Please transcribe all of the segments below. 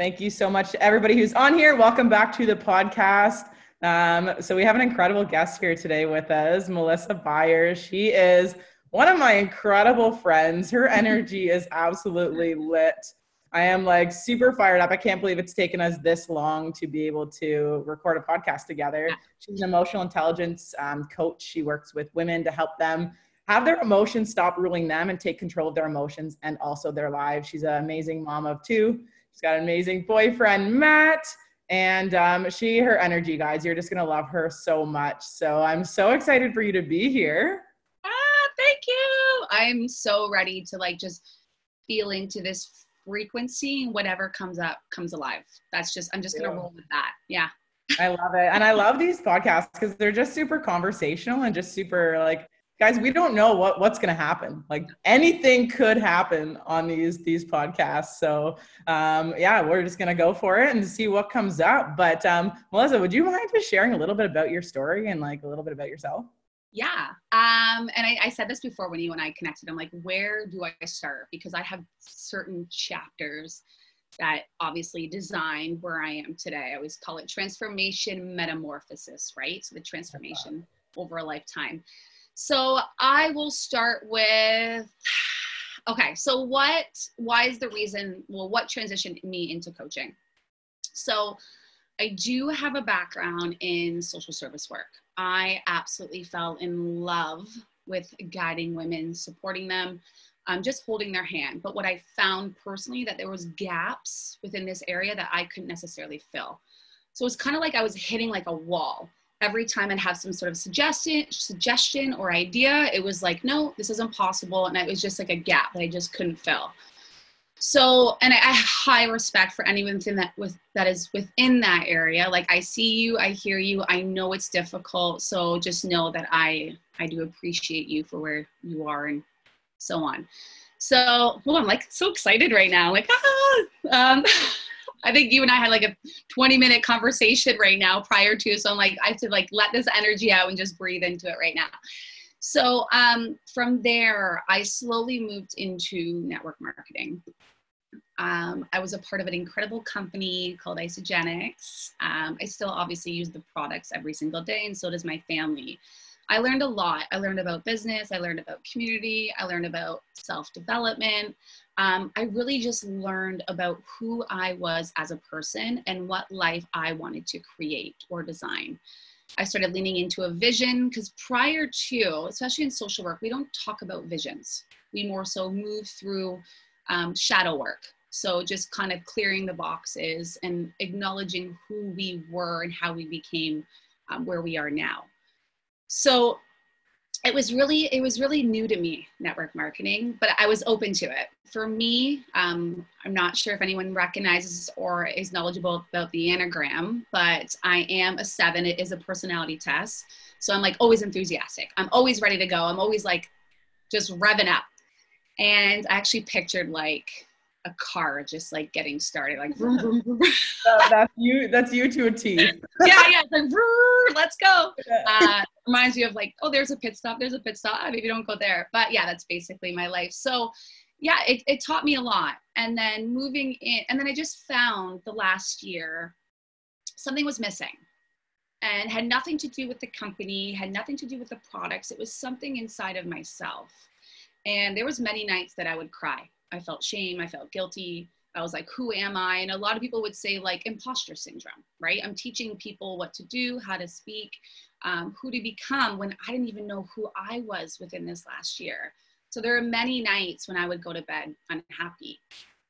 Thank you so much to everybody who's on here. Welcome back to the podcast. Um, so we have an incredible guest here today with us, Melissa Byers. She is one of my incredible friends. Her energy is absolutely lit. I am like super fired up. I can't believe it's taken us this long to be able to record a podcast together. She's an emotional intelligence um, coach. She works with women to help them have their emotions stop ruling them and take control of their emotions and also their lives. She's an amazing mom of two. She's got an amazing boyfriend, Matt. And um, she, her energy, guys, you're just going to love her so much. So I'm so excited for you to be here. Ah, thank you. I'm so ready to like just feel into this frequency and whatever comes up comes alive. That's just, I'm just going to roll with that. Yeah. I love it. And I love these podcasts because they're just super conversational and just super like guys we don't know what what's going to happen. Like anything could happen on these these podcasts. So um yeah we're just going to go for it and see what comes up. But um melissa would you mind just sharing a little bit about your story and like a little bit about yourself? Yeah um and I, I said this before when you and i connected. I'm like where do i start? Because i have certain chapters that obviously designed where i am today. I always call it transformation metamorphosis right? So the transformation over a lifetime so I will start with okay, so what why is the reason well what transitioned me into coaching? So I do have a background in social service work. I absolutely fell in love with guiding women, supporting them, um, just holding their hand. But what I found personally that there was gaps within this area that I couldn't necessarily fill. So it's kind of like I was hitting like a wall every time I'd have some sort of suggestion, suggestion or idea, it was like, no, this isn't possible. And it was just like a gap that I just couldn't fill. So, and I, I have high respect for anyone within that with that is within that area. Like I see you, I hear you, I know it's difficult. So just know that I I do appreciate you for where you are and so on. So, well, I'm like so excited right now. Like, ah, um, I think you and I had like a 20 minute conversation right now prior to. So I'm like, I have to like let this energy out and just breathe into it right now. So um, from there, I slowly moved into network marketing. Um, I was a part of an incredible company called Isagenix. Um, I still obviously use the products every single day, and so does my family. I learned a lot. I learned about business, I learned about community, I learned about self development um, I really just learned about who I was as a person and what life I wanted to create or design. I started leaning into a vision because prior to, especially in social work, we don't talk about visions. We more so move through um, shadow work. So just kind of clearing the boxes and acknowledging who we were and how we became um, where we are now. So it was really it was really new to me network marketing but i was open to it. For me um, i'm not sure if anyone recognizes or is knowledgeable about the Enneagram but i am a seven it is a personality test. So i'm like always enthusiastic. I'm always ready to go. I'm always like just revving up. And i actually pictured like a car just like getting started like vroom, vroom, vroom. that's you that's you to a t yeah yeah it's like let's go. Uh, reminds you of like oh there's a pit stop there's a pit stop. Maybe don't go there. But yeah that's basically my life. So yeah it, it taught me a lot. And then moving in and then i just found the last year something was missing. And had nothing to do with the company had nothing to do with the products. It was something inside of myself. And there was many nights that i would cry I felt shame, I felt guilty. I was like, who am I? And a lot of people would say, like, imposter syndrome, right? I'm teaching people what to do, how to speak, um, who to become when I didn't even know who I was within this last year. So there are many nights when I would go to bed unhappy.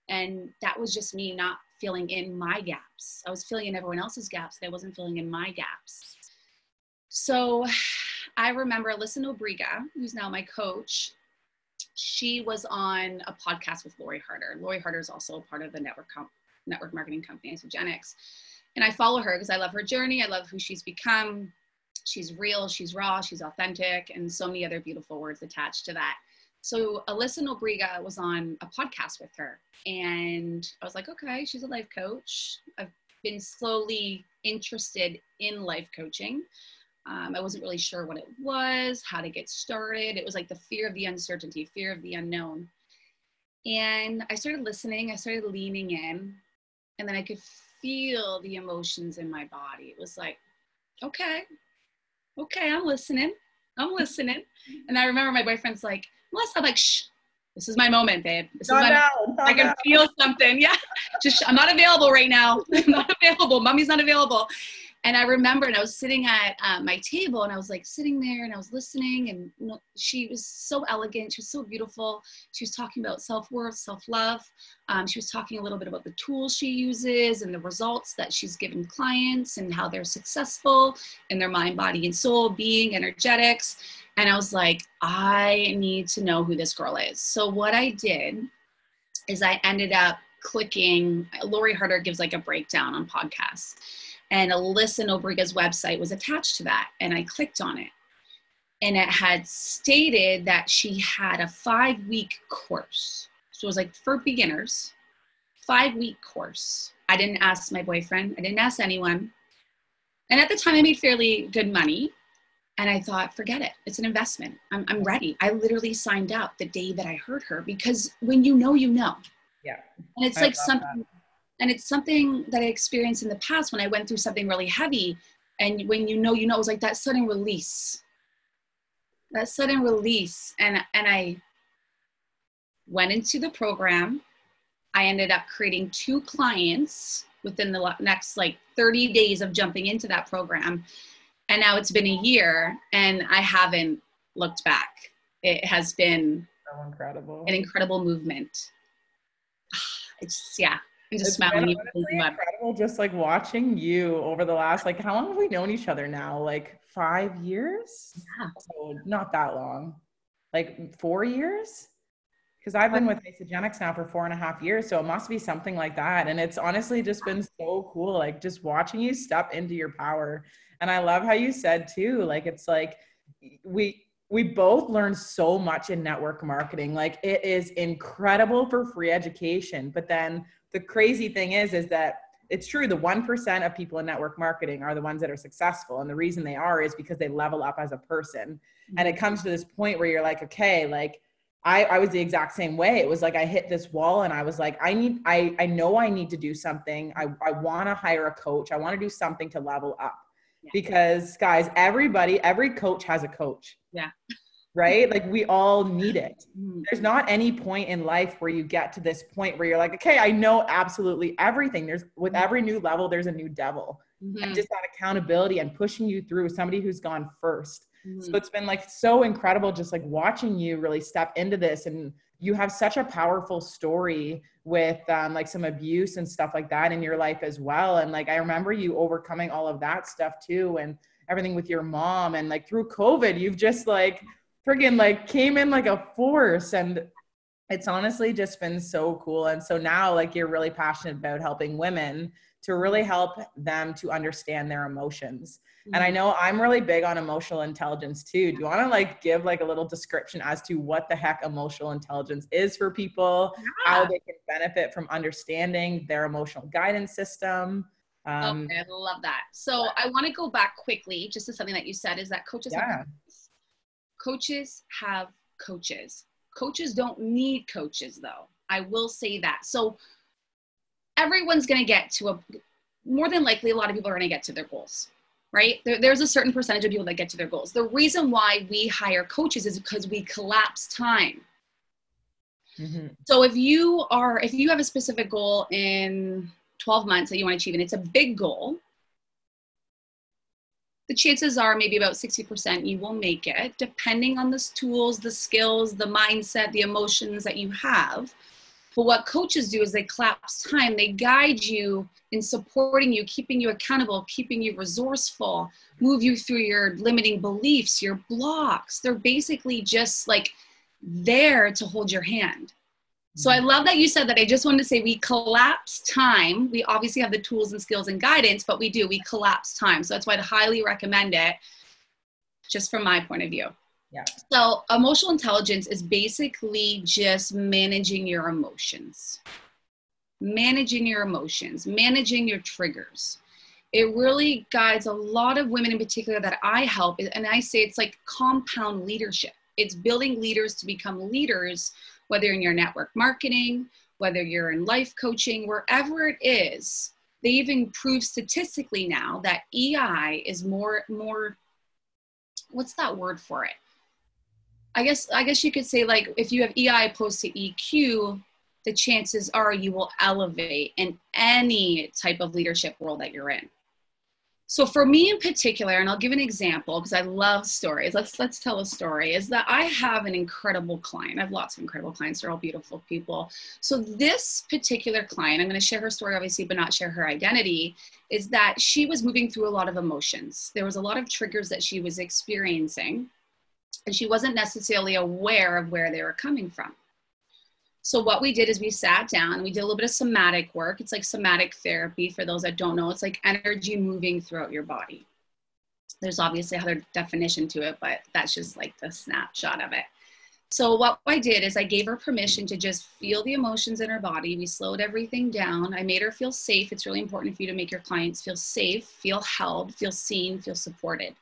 And that was just me not filling in my gaps. I was filling in everyone else's gaps, but I wasn't filling in my gaps. So I remember Alyssa Nobriga, who's now my coach, she was on a podcast with Lori Harder. Lori Harder is also a part of the network comp- network marketing company Isagenix. And I follow her because I love her journey. I love who she's become. She's real, she's raw, she's authentic, and so many other beautiful words attached to that. So Alyssa Nobriga was on a podcast with her. And I was like, okay, she's a life coach. I've been slowly interested in life coaching. Um, I wasn't really sure what it was, how to get started. It was like the fear of the uncertainty, fear of the unknown. And I started listening, I started leaning in. and then I could feel the emotions in my body. It was like, okay, okay, I'm listening. I'm listening. And I remember my boyfriend's like, Melissa, I'm like, shh, this is my moment, babe. This Not is my not I can now. feel something. Yeah. Just I'm not available right now. I'm not available. Mommy's not available. And I remember, and I was sitting at uh, my table, and I was like sitting there, and I was listening, and you know, she was so elegant. She was so beautiful. She was talking about self worth, self love. Um, she was talking a little bit about the tools she uses and the results that she's given clients, and how they're successful in their mind, body, and soul, being energetics. And I was like, I need to know who this girl is. So what I did is I ended up clicking. Lori Harder gives like a breakdown on podcasts and Alyssa Nobriga's website was attached to that. And I clicked on it. And it had stated that she had a five week course. So it was like for beginners, five week course. I didn't ask my boyfriend, I didn't ask anyone. And at the time, I made fairly good money. And I thought, forget it. It's an investment. I'm, I'm ready. I literally signed up the day that I heard her because when you know, you know. Yeah. And it's I like something, and it's something that I experienced in the past when I went through something really heavy. And when you know, you know, it was like that sudden release. That sudden release. And and I went into the program. I ended up creating two clients within the next like 30 days of jumping into that program. And now it's been a year and I haven't looked back. It has been So incredible. an incredible movement. It's just, yeah, just It's smiling. been honestly incredible just like watching you over the last like how long have we known each other now? Like five years? Yeah. So not that long. Like four years? Because I've been with Isagenix now for four and a half years. So it must be something like that. And it's honestly just been so cool, like just watching you step into your power. And I love how you said too, like it's like we we both learned so much in network marketing. Like it is incredible for free education. But then the crazy thing is, is that it's true. The 1% of people in network marketing are the ones that are successful. And the reason they are is because they level up as a person. And it comes to this point where you're like, okay, like I, I was the exact same way. It was like I hit this wall and I was like, I need, I, I know I need to do something. I, I want to hire a coach. I want to do something to level up. Yeah. Because guys, everybody, every coach has a coach. Yeah. Right? Like we all need it Mhm. there's not any point in life where you get to this point where you're like, okay, I know absolutely everything. There's with every new level, there's a new devil. Mhm. And just that accountability and pushing you through somebody who's gone first. Mhm. So it's been like so incredible just like watching you really step into this and you have such a powerful story with um, like some abuse and stuff like that in your life as well. And like I remember you overcoming all of that stuff too and everything with your mom and like through COVID, you've just like friggin' like came in like a force and it's honestly just been so cool. And so now like you're really passionate about helping women to really help them to understand their emotions. And I know I'm really big on emotional intelligence too. Do you want to like give like a little description as to what the heck emotional intelligence is for people, how they can benefit from understanding their emotional guidance system? Um, okay, I love that. So I want to go back quickly, just to something that you said is that coaches Yeah. have coaches have coaches. Coaches don't need coaches though. I will say that. So everyone's going to get to a more than likely a lot of people are going to get to their goals right there, there's a certain percentage of people that get to their goals the reason why we hire coaches is because we collapse time mhm. so if you are if you have a specific goal in 12 months that you want to achieve and it's a big goal the chances are maybe about 60% you will make it depending on the tools the skills the mindset the emotions that you have. But what coaches do is they collapse time. They guide you in supporting you keeping you accountable keeping you resourceful move you through your limiting beliefs your blocks. They're basically just like there to hold your hand so I love that you said that. I just wanted to say we collapse time. We obviously have the tools and skills and guidance, but we do, we collapse time. So that's why I'd highly recommend it, just from my point of view. Yeah. So emotional intelligence is basically just managing your emotions, managing your emotions, managing your triggers. It really guides a lot of women in particular that I help. And I say it's like compound leadership. It's building leaders to become leaders whether in your network marketing, whether you're in life coaching, wherever it is, they even prove statistically now that EI is more more what's that word for it? I guess I guess you could say like if you have EI opposed to EQ, the chances are you will elevate in any type of leadership role that you're in. So for me in particular, and I'll give an example because I love stories. Let's let's tell a story. Is that I have an incredible client. I have lots of incredible clients. They're all beautiful people. So this particular client, I'm going to share her story obviously, but not share her identity. Is that she was moving through a lot of emotions. There was a lot of triggers that she was experiencing, and she wasn't necessarily aware of where they were coming from. So what we did is we sat down, we did a little bit of somatic work. It's like somatic therapy for those that don't know. It's like energy moving throughout your body. There's obviously other definition to it, but that's just like the snapshot of it. So what I did is I gave her permission to just feel the emotions in her body. We slowed everything down. I made her feel safe. It's really important for you to make your clients feel safe, feel held, feel seen, feel supported.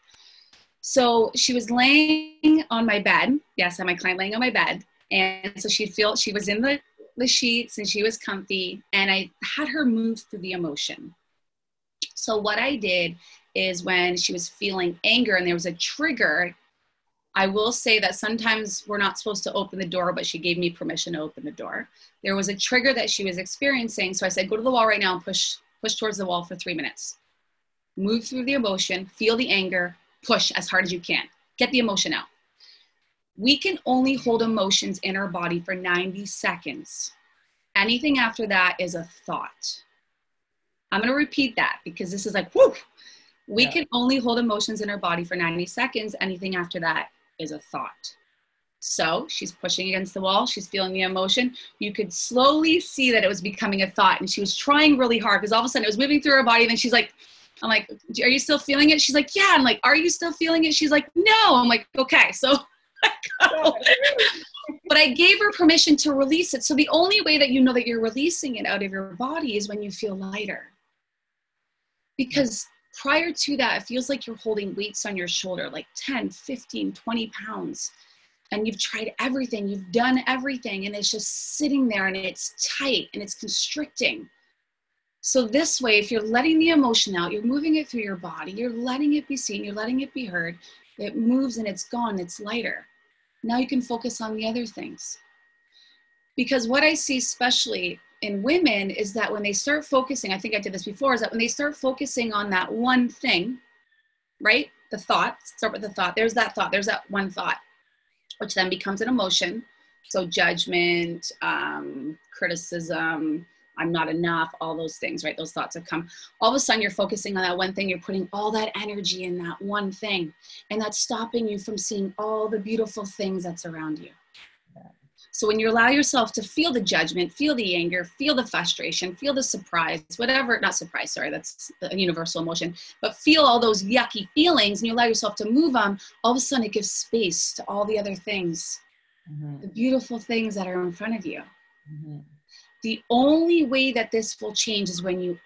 So she was laying on my bed. Yes, I had my client laying on my bed and so she'd feel she was in the, the sheets and she was comfy. And I had her move through the emotion. So what I did is when she was feeling anger and there was a trigger, I will say that sometimes we're not supposed to open the door, but she gave me permission to open the door. There was a trigger that she was experiencing. So I said, go to the wall right now and push, push towards the wall for three minutes. Move through the emotion, feel the anger, push as hard as you can. Get the emotion out we can only hold emotions in our body for 90 seconds. Anything after that is a thought. I'm going to repeat that because this is like, whoo. We yeah. can only hold emotions in our body for 90 seconds. Anything after that is a thought. So she's pushing against the wall. She's feeling the emotion. You could slowly see that it was becoming a thought. And she was trying really hard because all of a sudden it was moving through her body. And then she's like, I'm like, are you still feeling it? She's like, yeah. I'm like, are you still feeling it? She's like, no. I'm like, okay. So but I gave her permission to release it. So the only way that you know that you're releasing it out of your body is when you feel lighter. Because prior to that, it feels like you're holding weights on your shoulder, like 10, 15, 20 pounds. And you've tried everything, you've done everything, and it's just sitting there and it's tight and it's constricting. So, this way, if you're letting the emotion out, you're moving it through your body, you're letting it be seen, you're letting it be heard, it moves and it's gone, it's lighter. Now you can focus on the other things. Because what I see, especially in women, is that when they start focusing, I think I did this before, is that when they start focusing on that one thing, right? The thought, start with the thought. There's that thought, there's that one thought, which then becomes an emotion. So judgment, um, criticism, I'm not enough, all those things, right? Those thoughts have come. All of a sudden, you're focusing on that one thing, you're putting all that energy in that one thing, and that's stopping you from seeing all the beautiful things that's around you. So, when you allow yourself to feel the judgment, feel the anger, feel the frustration, feel the surprise, whatever, not surprise, sorry, that's a universal emotion, but feel all those yucky feelings and you allow yourself to move on, all of a sudden it gives space to all the other things, mm-hmm. the beautiful things that are in front of you. Mm-hmm. The only way that this will change is when you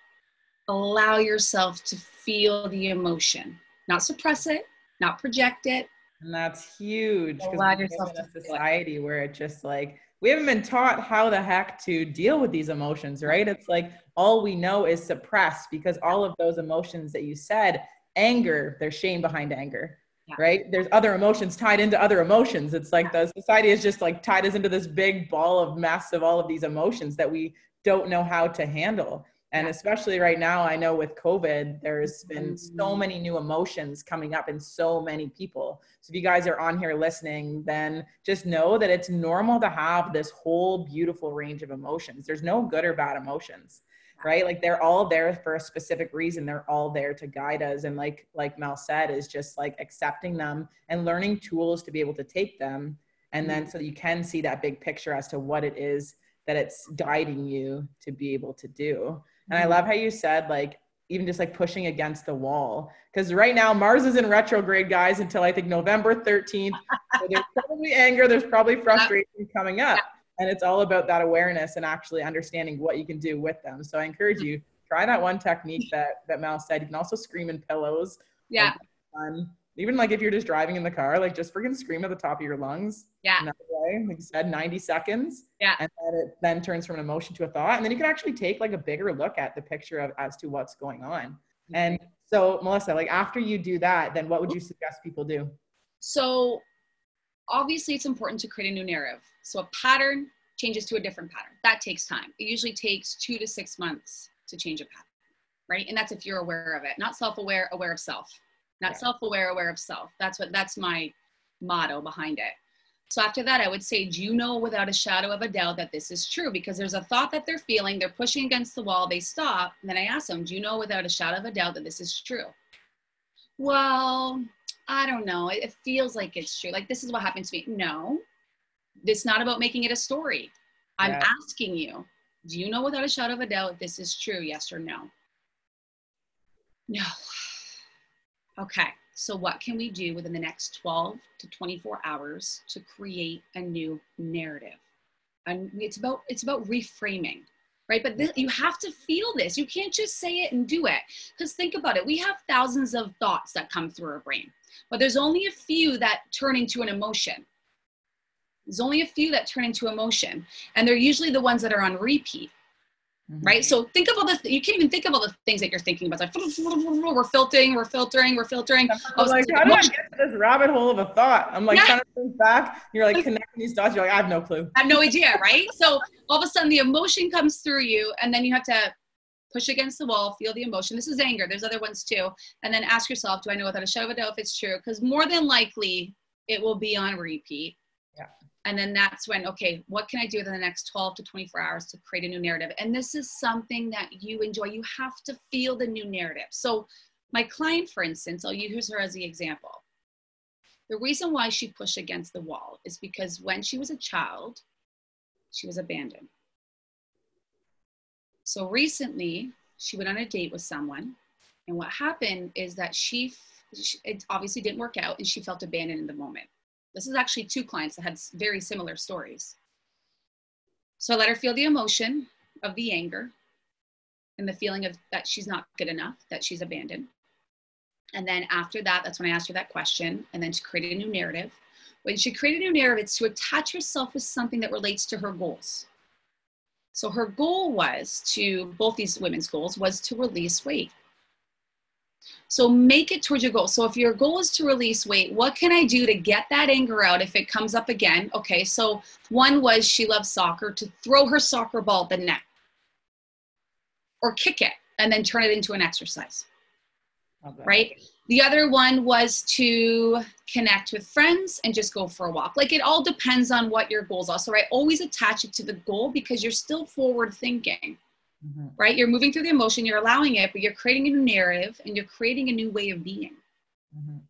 allow yourself to feel the emotion, not suppress it, not project it. And that's huge because we live in a society where it just like we haven't been taught how the heck to deal with these emotions, right? It's like all we know is suppress because all of those emotions that you said, anger, there's shame behind anger yeah. right? There's other emotions tied into other emotions. It's like the society is just like tied us into this big ball of mess of all of these emotions that we don't know how to handle. And especially right now i know with covid there's been so mm-hmm. many new emotions coming up in so many people. So if you guys are on here listening then just know that it's normal to have this whole beautiful range of emotions. There's no good or bad emotions right? Like they're all there for a specific reason. They're all there to guide us. And like like mel said is just like accepting them and learning tools to be able to take them. And then so you can see that big picture as to what it is that it's guiding you to be able to do. And i mm-hmm. love how you said like even just like pushing against the wall. Because right now mars is in retrograde guys until i think november 13th so there's probably anger. There's probably frustration coming up and it's all about that awareness and actually understanding what you can do with them so i encourage you try that one technique that that mel said you can also scream in pillows yeah fun even like if you're just driving in the car, like just freaking scream at the top of your lungs. Yeah. That way, like you said, 90 seconds. Yeah. And then it then turns from an emotion to a thought. And then you can actually take like a bigger look at the picture of as to what's going on. Mm-hmm. And so Melissa, like after you do that, then what would you suggest people do? So obviously it's important to create a new narrative. So a pattern changes to a different pattern. That takes time. It usually takes two to six months to change a pattern, right? And that's if you're aware of it, not self-aware, aware of self. Not Yeah. self-aware, aware of self. That's what that's my motto behind it. So after that, I would say, do you know without a shadow of a doubt that this is true? Because there's a thought that they're feeling, they're pushing against the wall, they stop. And then I ask them, do you know without a shadow of a doubt that this is true? Well, I don't know. It, it feels like it's true. Like this is what happened to me. No, it's not about making it a story. I'm Yeah. asking you, do you know without a shadow of a doubt this is true? Yes or no? No. Okay. So what can we do within the next 12 to 24 hours to create a new narrative? And it's about it's about reframing, right? But this, you have to feel this. You can't just say it and do it. Because think about it. We have thousands of thoughts that come through our brain, but there's only a few that turn into an emotion. There's only a few that turn into emotion, and they're usually the ones that are on repeat Mm-hmm. right? So think of all the you can't even think of all the things that you're thinking about. It's like we're filtering, we're filtering, we're filtering. I'm like, how did I get to this rabbit hole of a thought? I'm like Yeah. trying to think back. You're like connecting these dots. You're like, I have no clue. I have no idea, right? So all of a sudden the emotion comes through you, and then you have to push against the wall, feel the emotion. This is anger. There's other ones too, and then ask yourself, do I know without a shadow of a doubt if it's true? Because more than likely it will be on repeat. And then that's when, okay, what can I do within the next 12 to 24 hours to create a new narrative? And this is something that you enjoy. You have to feel the new narrative. So, my client, for instance, I'll use her as the example. The reason why she pushed against the wall is because when she was a child, she was abandoned. So, recently, she went on a date with someone. And what happened is that she, f- it obviously didn't work out and she felt abandoned in the moment. This is actually two clients that had very similar stories. So I let her feel the emotion of the anger and the feeling of that she's not good enough, that she's abandoned. And then after that, that's when I asked her that question. And then she created a new narrative. When she created a new narrative, it's to attach herself with something that relates to her goals. So her goal was to, both these women's goals, was to release weight. So make it towards your goal. So if your goal is to release weight, what can I do to get that anger out if it comes up again? Okay, so one was she loves soccer to throw her soccer ball at the net or kick it and then turn it into an exercise, Okay. right? The other one was to connect with friends and just go for a walk. Like it all depends on what your goals are. So I always attach it to the goal because you're still forward thinking Mhm. right? You're moving through the emotion, you're allowing it, but you're creating a new narrative and you're creating a new way of being. Mhm.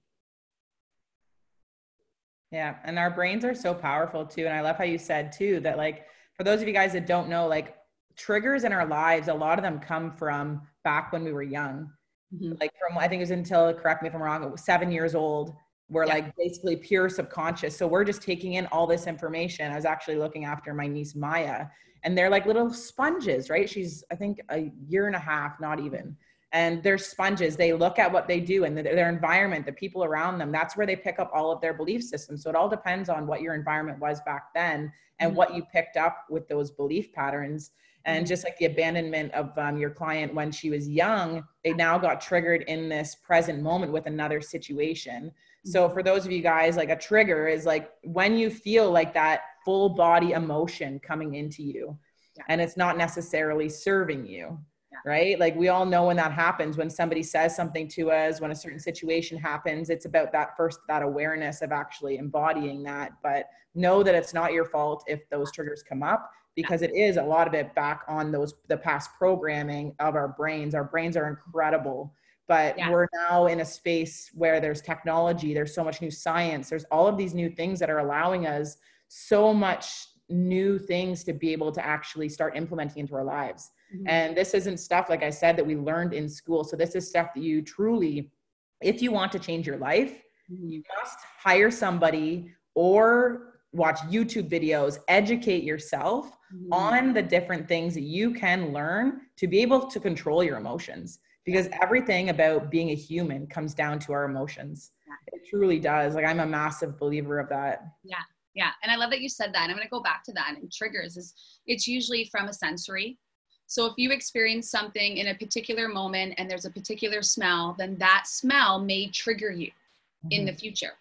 Yeah, and our brains are so powerful too. And I love how you said too that like for those of you guys that don't know, like triggers in our lives, a lot of them come from back when we were young. Mhm. Like from I think it was until correct me if I'm wrong, it was seven years old. We're Yeah. like basically pure subconscious. So we're just taking in all this information. I was actually looking after my niece Maya, and they're like little sponges, right? She's I think a year and a half, not even and they're sponges they look at what they do and their environment the people around them that's where they pick up all of their belief systems so it all depends on what your environment was back then and Mhm. what you picked up with those belief patterns and Mhm. just like the abandonment of um, your client when she was young they now got triggered in this present moment with another situation so for those of you guys like a trigger is like when you feel like that full body emotion coming into you Yeah. and it's not necessarily serving you Yeah. right? Like we all know when that happens. When somebody says something to us when a certain situation happens it's about that first that awareness of actually embodying that. But know that it's not your fault if those triggers come up because it is a lot of it back on those the past programming of our brains. Our brains are incredible but Yeah. we're now in a space where there's technology there's so much new science there's all of these new things that are allowing us so much new things to be able to actually start implementing into our lives Mhm. and this isn't stuff, like I said, that we learned in school. So this is stuff that you truly, if you want to change your life, Mhm. you must hire somebody or watch YouTube videos, educate yourself Mhm. on the different things that you can learn to be able to control your emotions. Because everything about being a human comes down to our emotions. it truly does. Like I'm a massive believer of that. Yeah. Yeah. And I love that you said that. And I'm going to go back to that. And triggers is it's usually from a sensory. So if you experience something in a particular moment and there's a particular smell, then that smell may trigger you mm-hmm. in the future.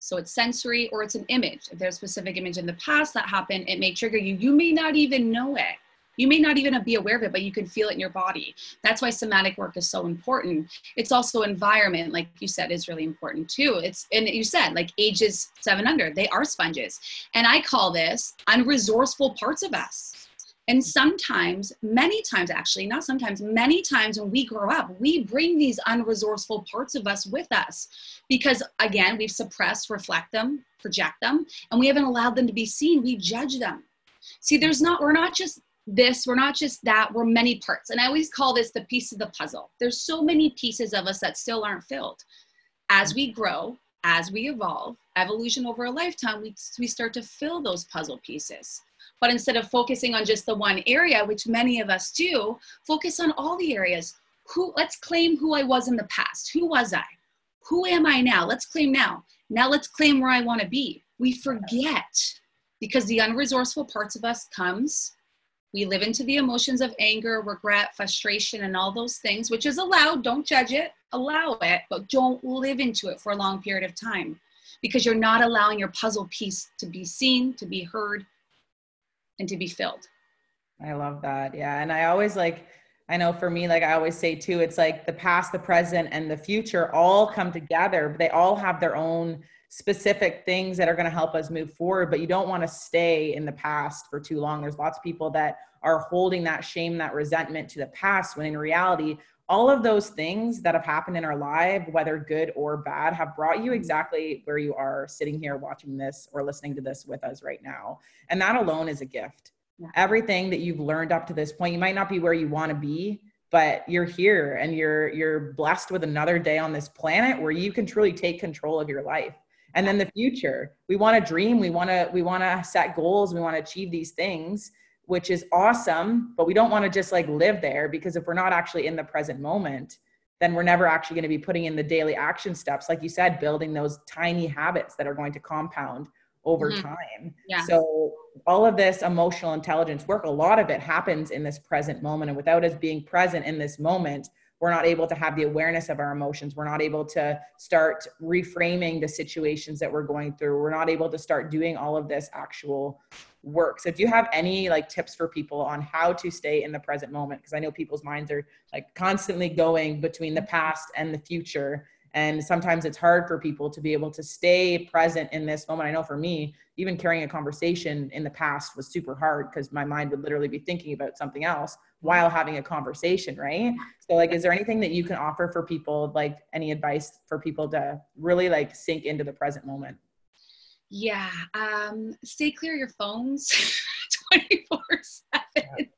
So it's sensory or it's an image. If there's a specific image in the past that happened, it may trigger you. You may not even know it. You may not even be aware of it, but you can feel it in your body. That's why somatic work is so important. It's also environment, like you said, is really important too. It's and you said like ages seven under, they are sponges. And I call this unresourceful parts of us. And sometimes, many times actually, not sometimes, many times when we grow up, we bring these unresourceful parts of us with us because, again, we've suppressed, reflect them, project them, and we haven't allowed them to be seen. We judge them. See, there's not, we're not just this, we're not just that, we're many parts. And I always call this the piece of the puzzle. There's so many pieces of us that still aren't filled. As we grow, as we evolve, evolution over a lifetime, we, we start to fill those puzzle pieces. But instead of focusing on just the one area, which many of us do, focus on all the areas. Who, let's claim who I was in the past. Who was I? Who am I now? Let's claim now. Now let's claim where I want to be. We forget because the unresourceful parts of us comes we live into the emotions of anger, regret, frustration, and all those things, which is allowed. Don't judge it, allow it, but don't live into it for a long period of time because you're not allowing your puzzle piece to be seen, to be heard, and to be filled. I love that. Yeah. And I always like, I know for me, like I always say too, it's like the past, the present, and the future all come together, but they all have their own specific things that are going to help us move forward but you don't want to stay in the past for too long. There's lots of people that are holding that shame that resentment to the past when in reality all of those things that have happened in our life whether good or bad have brought you mm-hmm. exactly where you are sitting here watching this or listening to this with us right now. And that alone is a gift. Yeah. everything that you've learned up to this point you might not be where you want to be but you're here and you're you're blessed with another day on this planet where you can truly take control of your life and then the future we want to dream we want to we want to set goals we want to achieve these things which is awesome but we don't want to just like live there because if we're not actually in the present moment then we're never actually going to be putting in the daily action steps like you said building those tiny habits that are going to compound over mm-hmm. time yeah. so all of this emotional intelligence work a lot of it happens in this present moment and without us being present in this moment we're not able to have the awareness of our emotions. We're not able to start reframing the situations that we're going through. We're not able to start doing all of this actual work. So do you have any like tips for people on how to stay in the present moment because i know people's minds are like constantly going between the past and the future and sometimes it's hard for people to be able to stay present in this moment. I know for me, even carrying a conversation in the past was super hard because my mind would literally be thinking about something else while having a conversation, right? So like is there anything that you can offer for people like any advice for people to really like sink into the present moment? Yeah, um stay clear your phones 24/7.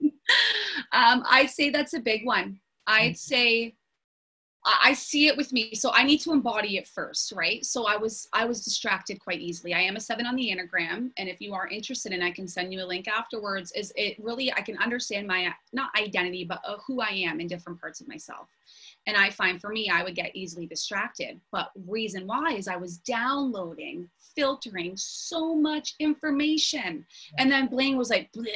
Um I'd say that's a big one. I'd mm-hmm. say I see it with me. So I need to embody it first, right? So I was I was distracted quite easily. I am a seven on the Enneagram, and if you are interested, and I can send you a link afterwards. Is it really I can understand my not identity, but uh, who I am in different parts of myself. And I find for me, I would get easily distracted. But reason why is I was downloading, filtering so much information, and then Blaine was like, Bleh.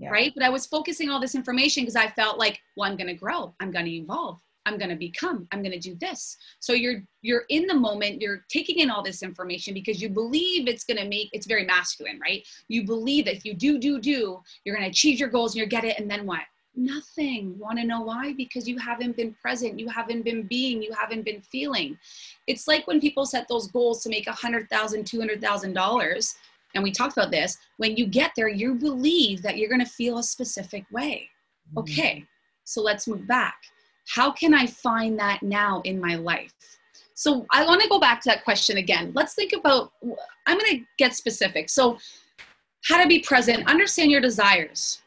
Yeah. right? But I was focusing all this information because I felt like, well, I'm going to grow, I'm going to evolve i'm going to become i'm going to do this. So you're you're in the moment you're taking in all this information because you believe it's going to make it's very masculine right? You believe that if you do do do you're going to achieve your goals and you get it and then what? Nothing. Want to know why? Because you haven't been present you haven't been being you haven't been feeling. It's like when people set those goals to make a hundred thousand two hundred thousand dollars and we talked about this when you get there you believe that you're going to feel a specific way. Mm-hmm. okay so let's move back how can I find that now in my life? So I want to go back to that question again. Let's think about, I'm going to get specific. So, how to be present, understand your desires.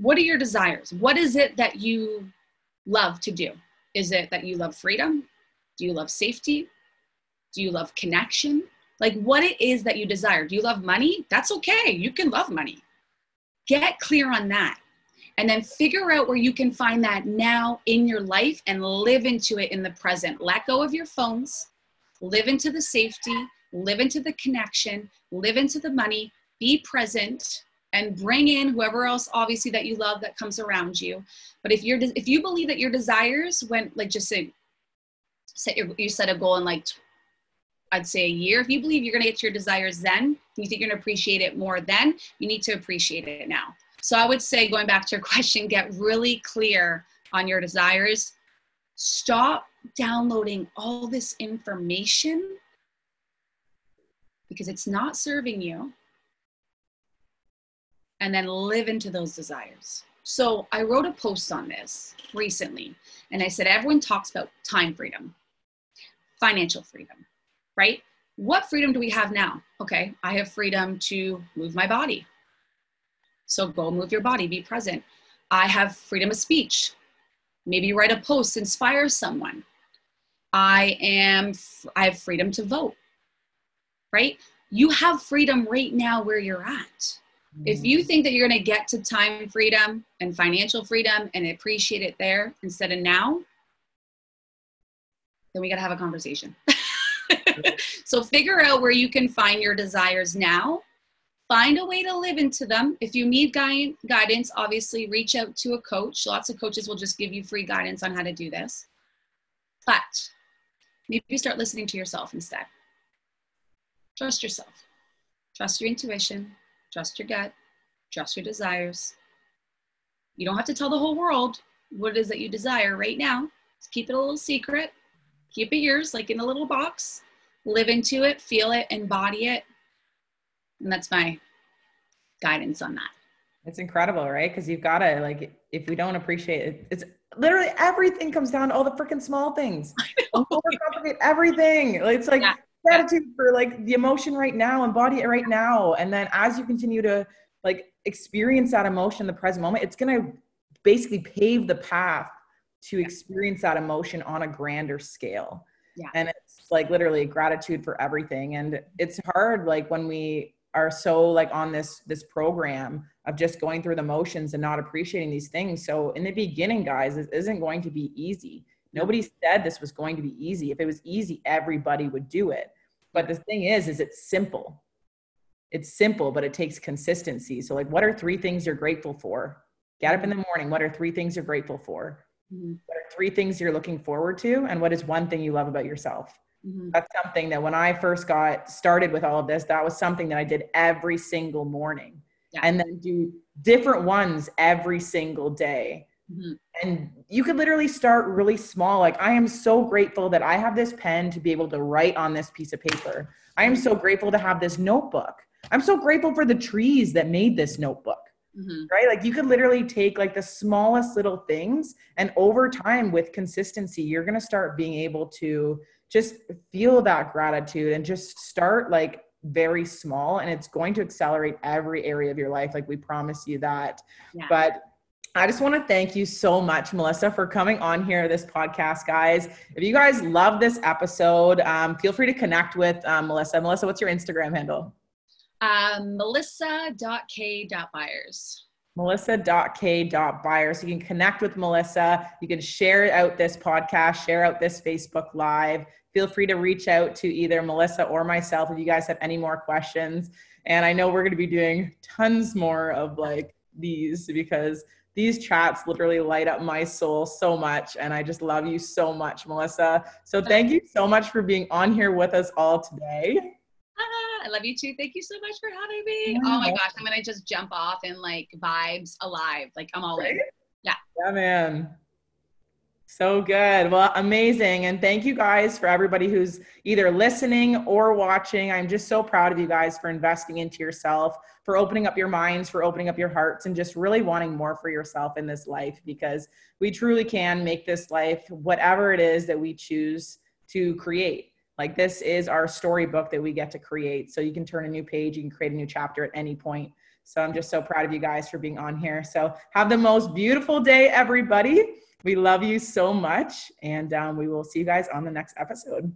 What are your desires? What is it that you love to do? Is it that you love freedom? Do you love safety? Do you love connection? Like what it is that you desire. Do you love money? That's okay. You can love money. Get clear on that and then figure out where you can find that now in your life and live into it in the present. Let go of your phones, live into the safety, live into the connection, live into the money, be present, and bring in whoever else obviously that you love that comes around you. But if you're if you believe that your desires when like just say set your you set a goal in like i'd say a year. If you believe you're going to get your desires then you think you're going to appreciate it more then you need to appreciate it now so i would say going back to your question get really clear on your desires stop downloading all this information because it's not serving you and then live into those desires. So I wrote a post on this recently, and I said, everyone talks about time freedom, financial freedom, right? What freedom do we have now? Okay, I have freedom to move my body. So go move your body, be present. I have freedom of speech. Maybe write a post, inspire someone. I am I have freedom to vote. Right? You have freedom right now where you're at. If you mm-hmm. think that you're going to get to time freedom and financial freedom and appreciate it there instead of now, then we got to have a conversation. so figure out where you can find your desires now. Find a way to live into them. If you need gui- guidance, obviously reach out to a coach. Lots of coaches will just give you free guidance on how to do this. But maybe start listening to yourself instead. Trust yourself. Trust your intuition trust your gut, trust your desires. You don't have to tell the whole world what it is that you desire right now. Just keep it a little secret. Keep it yours, like in a little box. Live into it, feel it, embody it. And that's my guidance on that. It's incredible, right? Because you've got to, like, if we don't appreciate it, it's literally everything comes down to all the freaking small things. everything. It's like, yeah gratitude for like the emotion right now embody it right now and then as you continue to like experience that emotion in the present moment it's going to basically pave the path to experience that emotion on a grander scale yeah. and it's like literally gratitude for everything and it's hard like when we are so like on this this program of just going through the motions and not appreciating these things so in the beginning guys this isn't going to be easy nobody said this was going to be easy if it was easy everybody would do it but the thing is, is it's simple. It's simple, but it takes consistency. So, like, what are three things you're grateful for? Get up in the morning. What are three things you're grateful for? Mm-hmm. What are three things you're looking forward to? And what is one thing you love about yourself? Mm-hmm. That's something that when I first got started with all of this, that was something that I did every single morning. Yeah. And then do different ones every single day. Mm-hmm. And you could literally start really small. Like, I am so grateful that I have this pen to be able to write on this piece of paper. I am so grateful to have this notebook. I'm so grateful for the trees that made this notebook. Mm-hmm. Right? Like, you could literally take like the smallest little things, and over time, with consistency, you're going to start being able to just feel that gratitude and just start like very small and it's going to accelerate every area of your life like we promise you that yeah. but I just want to thank you so much, Melissa, for coming on here, this podcast, guys. If you guys love this episode, um, feel free to connect with um, Melissa. Melissa, what's your Instagram handle? Um, melissa.k.byers. So You can connect with Melissa. You can share out this podcast, share out this Facebook Live. Feel free to reach out to either Melissa or myself if you guys have any more questions. And I know we're going to be doing tons more of like these because these chats literally light up my soul so much. And I just love you so much, Melissa. So thank you so much for being on here with us all today. I love you too. Thank you so much for having me. Oh my gosh, I'm gonna just jump off and like vibes alive. Like I'm all right? in. Yeah. Yeah, man. So good. Well, amazing. And thank you guys for everybody who's either listening or watching. I'm just so proud of you guys for investing into yourself, for opening up your minds, for opening up your hearts, and just really wanting more for yourself in this life because we truly can make this life whatever it is that we choose to create. Like this is our storybook that we get to create. So you can turn a new page, you can create a new chapter at any point. So I'm just so proud of you guys for being on here. So have the most beautiful day, everybody. We love you so much. And um, we will see you guys on the next episode.